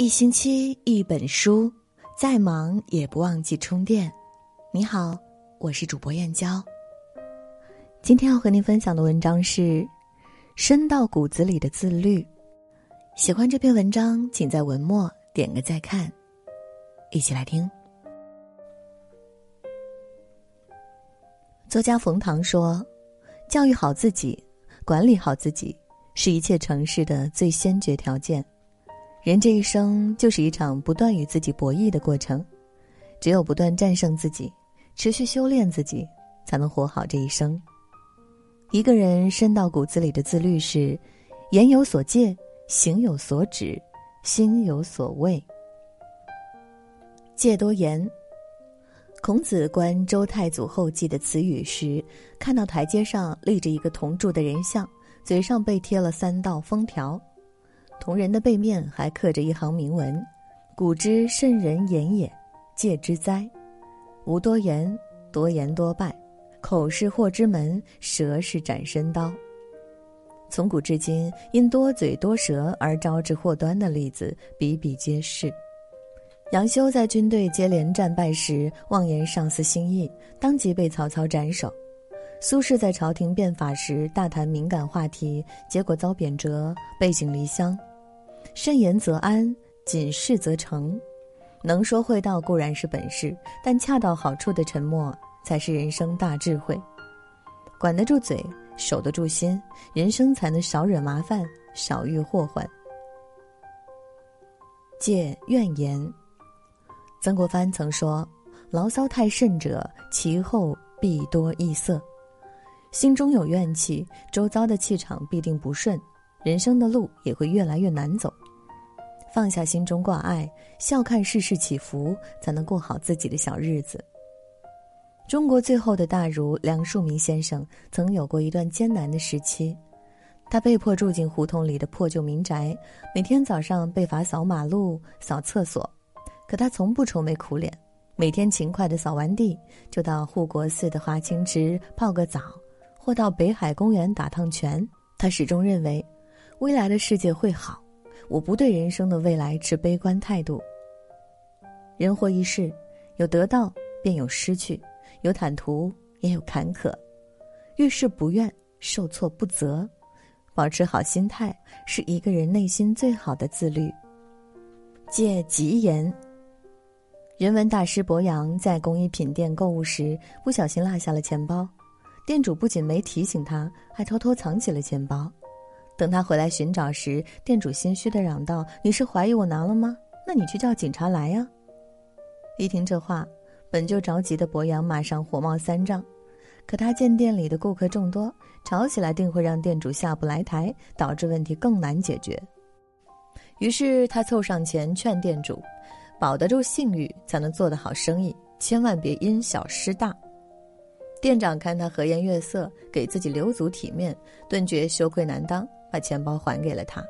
一星期一本书，再忙也不忘记充电。你好，我是主播燕娇。今天要和您分享的文章是《深到骨子里的自律》。喜欢这篇文章，请在文末点个再看。一起来听。作家冯唐说：“教育好自己，管理好自己，是一切成事的最先决条件。”人这一生就是一场不断与自己博弈的过程，只有不断战胜自己，持续修炼自己，才能活好这一生。一个人深到骨子里的自律是：言有所戒，行有所止，心有所畏。戒多言。孔子观周太祖后继的词语时，看到台阶上立着一个铜铸的人像，嘴上被贴了三道封条。铜人的背面还刻着一行铭文：“古之圣人言也，戒之哉！无多言，多言多败。口是祸之门，舌是斩身刀。”从古至今，因多嘴多舌而招致祸端的例子比比皆是。杨修在军队接连战败时，妄言上司心意，当即被曹操斩首。苏轼在朝廷变法时，大谈敏感话题，结果遭贬谪，背井离乡。慎言则安，谨事则成。能说会道固然是本事，但恰到好处的沉默才是人生大智慧。管得住嘴，守得住心，人生才能少惹麻烦，少遇祸患。戒怨言。曾国藩曾说：“牢骚太甚者，其后必多异色。”心中有怨气，周遭的气场必定不顺。人生的路也会越来越难走，放下心中挂碍，笑看世事起伏，才能过好自己的小日子。中国最后的大儒梁漱溟先生曾有过一段艰难的时期，他被迫住进胡同里的破旧民宅，每天早上被罚扫马路、扫厕所，可他从不愁眉苦脸，每天勤快的扫完地，就到护国寺的华清池泡个澡，或到北海公园打趟拳。他始终认为。未来的世界会好，我不对人生的未来持悲观态度。人活一世，有得到便有失去，有坦途也有坎坷，遇事不怨，受挫不责，保持好心态是一个人内心最好的自律。戒吉言。人文大师博洋在工艺品店购物时，不小心落下了钱包，店主不仅没提醒他，还偷偷藏起了钱包。等他回来寻找时，店主心虚的嚷道：“你是怀疑我拿了吗？那你去叫警察来呀！”一听这话，本就着急的博洋马上火冒三丈。可他见店里的顾客众多，吵起来定会让店主下不来台，导致问题更难解决。于是他凑上前劝店主：“保得住信誉，才能做得好生意，千万别因小失大。”店长看他和颜悦色，给自己留足体面，顿觉羞愧难当。把钱包还给了他。《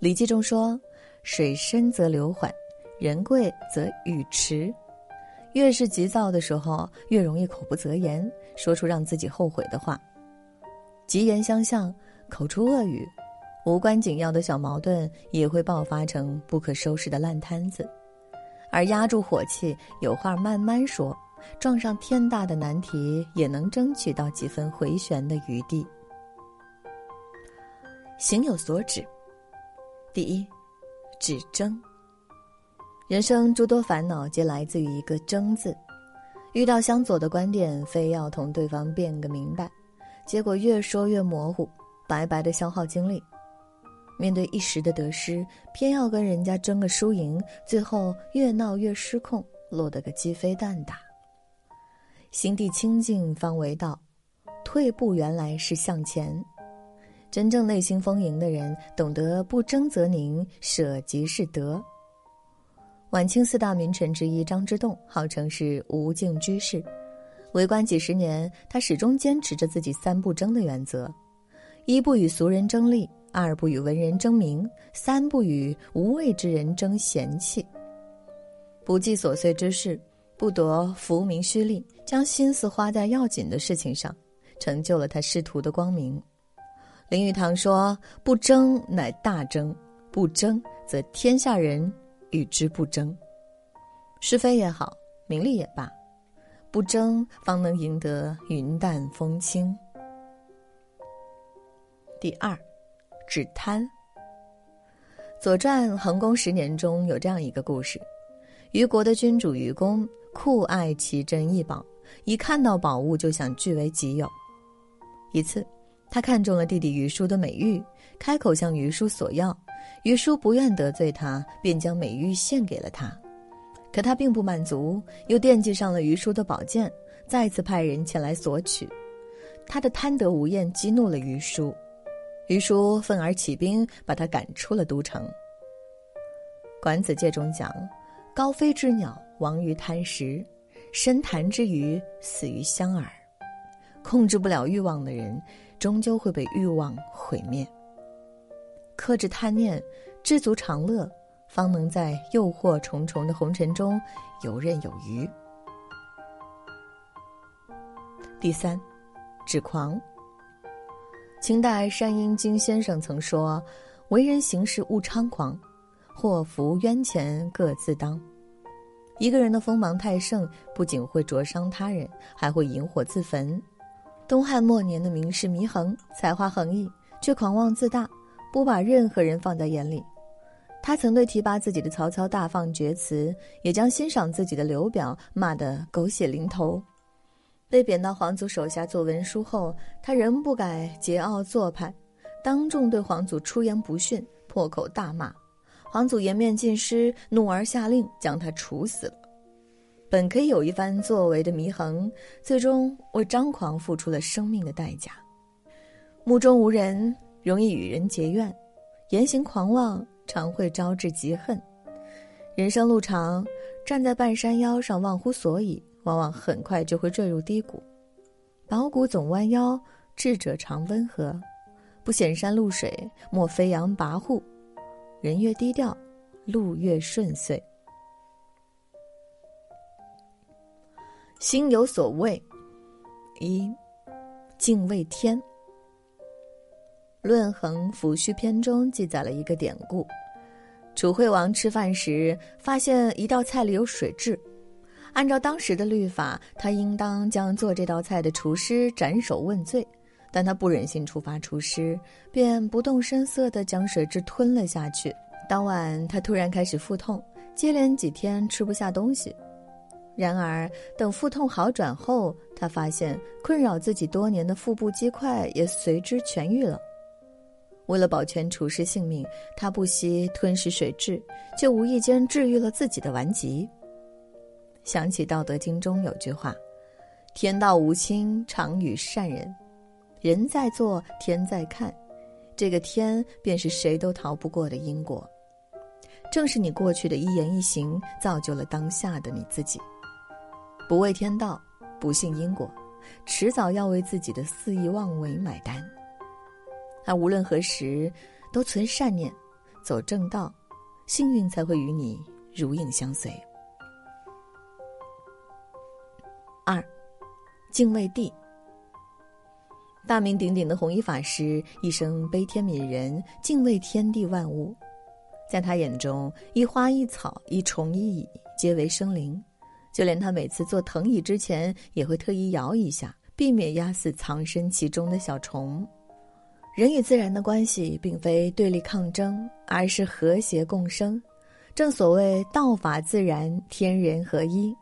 礼记》中说：“水深则流缓，人贵则语迟。”越是急躁的时候，越容易口不择言，说出让自己后悔的话。疾言相向，口出恶语，无关紧要的小矛盾也会爆发成不可收拾的烂摊子。而压住火气，有话慢慢说，撞上天大的难题，也能争取到几分回旋的余地。行有所止。第一，止争。人生诸多烦恼皆来自于一个“争”字。遇到相左的观点，非要同对方辩个明白，结果越说越模糊，白白的消耗精力。面对一时的得失，偏要跟人家争个输赢，最后越闹越失控，落得个鸡飞蛋打。心地清净方为道，退步原来是向前。真正内心丰盈的人，懂得不争则宁，舍即是得。晚清四大名臣之一张之洞，号称是无尽居士。为官几十年，他始终坚持着自己三不争的原则：一不与俗人争利，二不与文人争名，三不与无谓之人争闲气。不计琐碎之事，不夺浮名虚利，将心思花在要紧的事情上，成就了他仕途的光明。林语堂说：“不争乃大争，不争，则天下人与之不争。是非也好，名利也罢，不争方能赢得云淡风轻。第二，止贪。《左传》恒公十年中有这样一个故事：虞国的君主虞公酷爱奇珍异宝，一看到宝物就想据为己有。一次，他看中了弟弟于叔的美玉，开口向于叔索要。于叔不愿得罪他，便将美玉献给了他。可他并不满足，又惦记上了于叔的宝剑，再次派人前来索取。他的贪得无厌激怒了于叔，于叔愤而起兵，把他赶出了都城。《管子界》中讲：“高飞之鸟亡于贪食，深潭之鱼死于香饵。”控制不了欲望的人，终究会被欲望毁灭。克制贪念，知足常乐，方能在诱惑重重的红尘中游刃有余。第三，止狂。清代山阴金先生曾说：“为人行事勿猖狂，祸福冤钱各自当。”一个人的锋芒太盛，不仅会灼伤他人，还会引火自焚。东汉末年的名士祢衡，才华横溢，却狂妄自大。不把任何人放在眼里，他曾对提拔自己的曹操大放厥词，也将欣赏自己的刘表骂得狗血淋头。被贬到皇祖手下做文书后，他仍不改桀骜做派，当众对皇祖出言不逊，破口大骂。皇祖颜面尽失，怒而下令将他处死了。本可以有一番作为的祢衡，最终为张狂付出了生命的代价。目中无人。容易与人结怨，言行狂妄，常会招致嫉恨。人生路长，站在半山腰上忘乎所以，往往很快就会坠入低谷。宝谷总弯腰，智者常温和，不显山露水，莫飞扬跋扈。人越低调，路越顺遂。心有所畏，一，敬畏天。《论衡·抚恤篇》中记载了一个典故：楚惠王吃饭时发现一道菜里有水蛭，按照当时的律法，他应当将做这道菜的厨师斩首问罪，但他不忍心处罚厨师，便不动声色地将水蛭吞了下去。当晚，他突然开始腹痛，接连几天吃不下东西。然而，等腹痛好转后，他发现困扰自己多年的腹部积块也随之痊愈了。为了保全厨师性命，他不惜吞食水蛭，却无意间治愈了自己的顽疾。想起《道德经》中有句话：“天道无亲，常与善人。”人在做，天在看，这个天便是谁都逃不过的因果。正是你过去的一言一行，造就了当下的你自己。不畏天道，不信因果，迟早要为自己的肆意妄为买单。他无论何时都存善念，走正道，幸运才会与你如影相随。二，敬畏地。大名鼎鼎的弘一法师一生悲天悯人，敬畏天地万物，在他眼中，一花一草、一虫一蚁皆为生灵，就连他每次坐藤椅之前，也会特意摇一下，避免压死藏身其中的小虫。人与自然的关系并非对立抗争，而是和谐共生。正所谓“道法自然，天人合一”。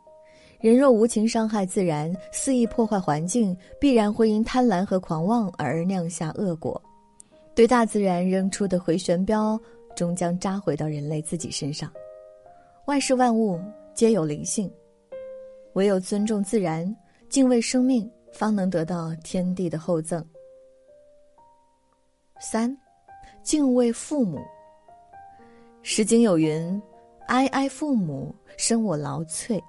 人若无情伤害自然，肆意破坏环境，必然会因贪婪和狂妄而酿下恶果。对大自然扔出的回旋镖，终将扎回到人类自己身上。万事万物皆有灵性，唯有尊重自然，敬畏生命，方能得到天地的厚赠。三，敬畏父母。《诗经》有云：“哀哀父母，生我劳瘁，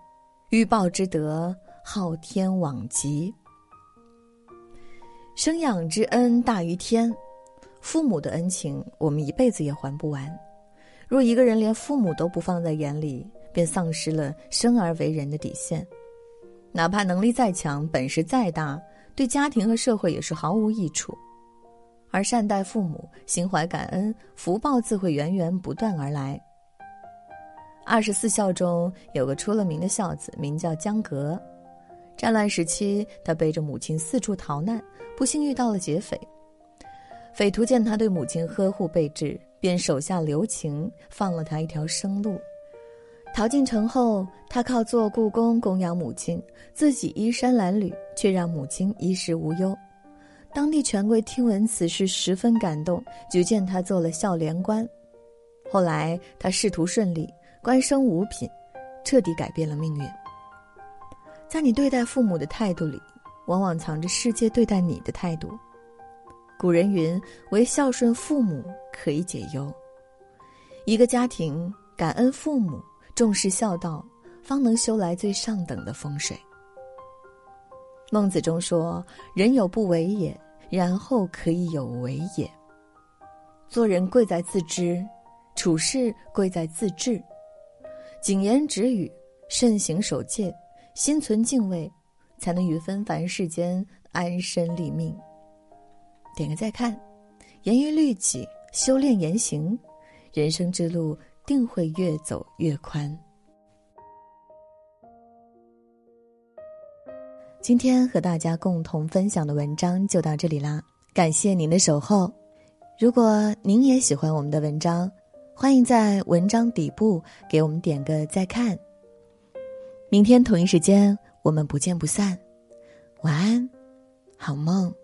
欲报之德，昊天罔极。”生养之恩大于天，父母的恩情我们一辈子也还不完。若一个人连父母都不放在眼里，便丧失了生而为人的底线。哪怕能力再强，本事再大，对家庭和社会也是毫无益处。而善待父母，心怀感恩，福报自会源源不断而来。二十四孝中有个出了名的孝子，名叫江革。战乱时期，他背着母亲四处逃难，不幸遇到了劫匪。匪徒见他对母亲呵护备至，便手下留情，放了他一条生路。逃进城后，他靠做故宫供养母亲，自己衣衫褴褛，却让母亲衣食无忧。当地权贵听闻此事，十分感动，举荐他做了孝廉官。后来他仕途顺利，官升五品，彻底改变了命运。在你对待父母的态度里，往往藏着世界对待你的态度。古人云：“唯孝顺父母，可以解忧。”一个家庭感恩父母。重视孝道，方能修来最上等的风水。孟子中说：“人有不为也，然后可以有为也。”做人贵在自知，处事贵在自治。谨言止语，慎行守戒，心存敬畏，才能于纷繁世间安身立命。点个再看，严于律己，修炼言行，人生之路。定会越走越宽。今天和大家共同分享的文章就到这里啦，感谢您的守候。如果您也喜欢我们的文章，欢迎在文章底部给我们点个再看。明天同一时间，我们不见不散。晚安，好梦。